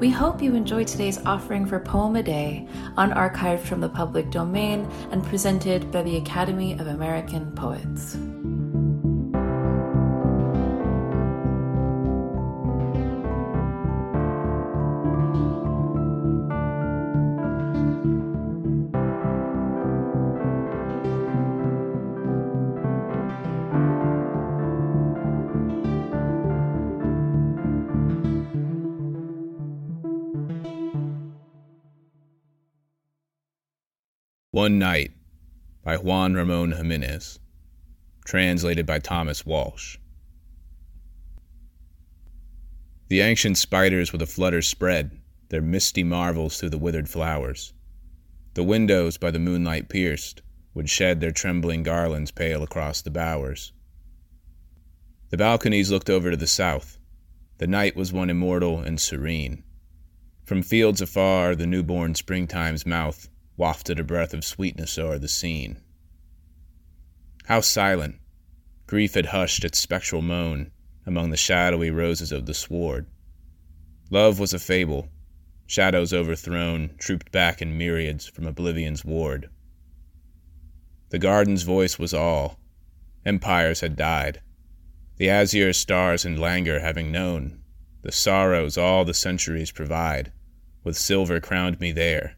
We hope you enjoyed today's offering for Poem a Day, unarchived from the public domain and presented by the Academy of American Poets. One Night by Juan Ramon Jimenez. Translated by Thomas Walsh. The ancient spiders with a flutter spread their misty marvels through the withered flowers. The windows by the moonlight pierced would shed their trembling garlands pale across the bowers. The balconies looked over to the south. The night was one immortal and serene. From fields afar, the newborn springtime's mouth wafted a breath of sweetness o'er the scene. How silent! Grief had hushed its spectral moan among the shadowy roses of the sward. Love was a fable. Shadows overthrown trooped back in myriads from oblivion's ward. The garden's voice was all. Empires had died. The azure stars in languor having known the sorrows all the centuries provide, with silver crowned me there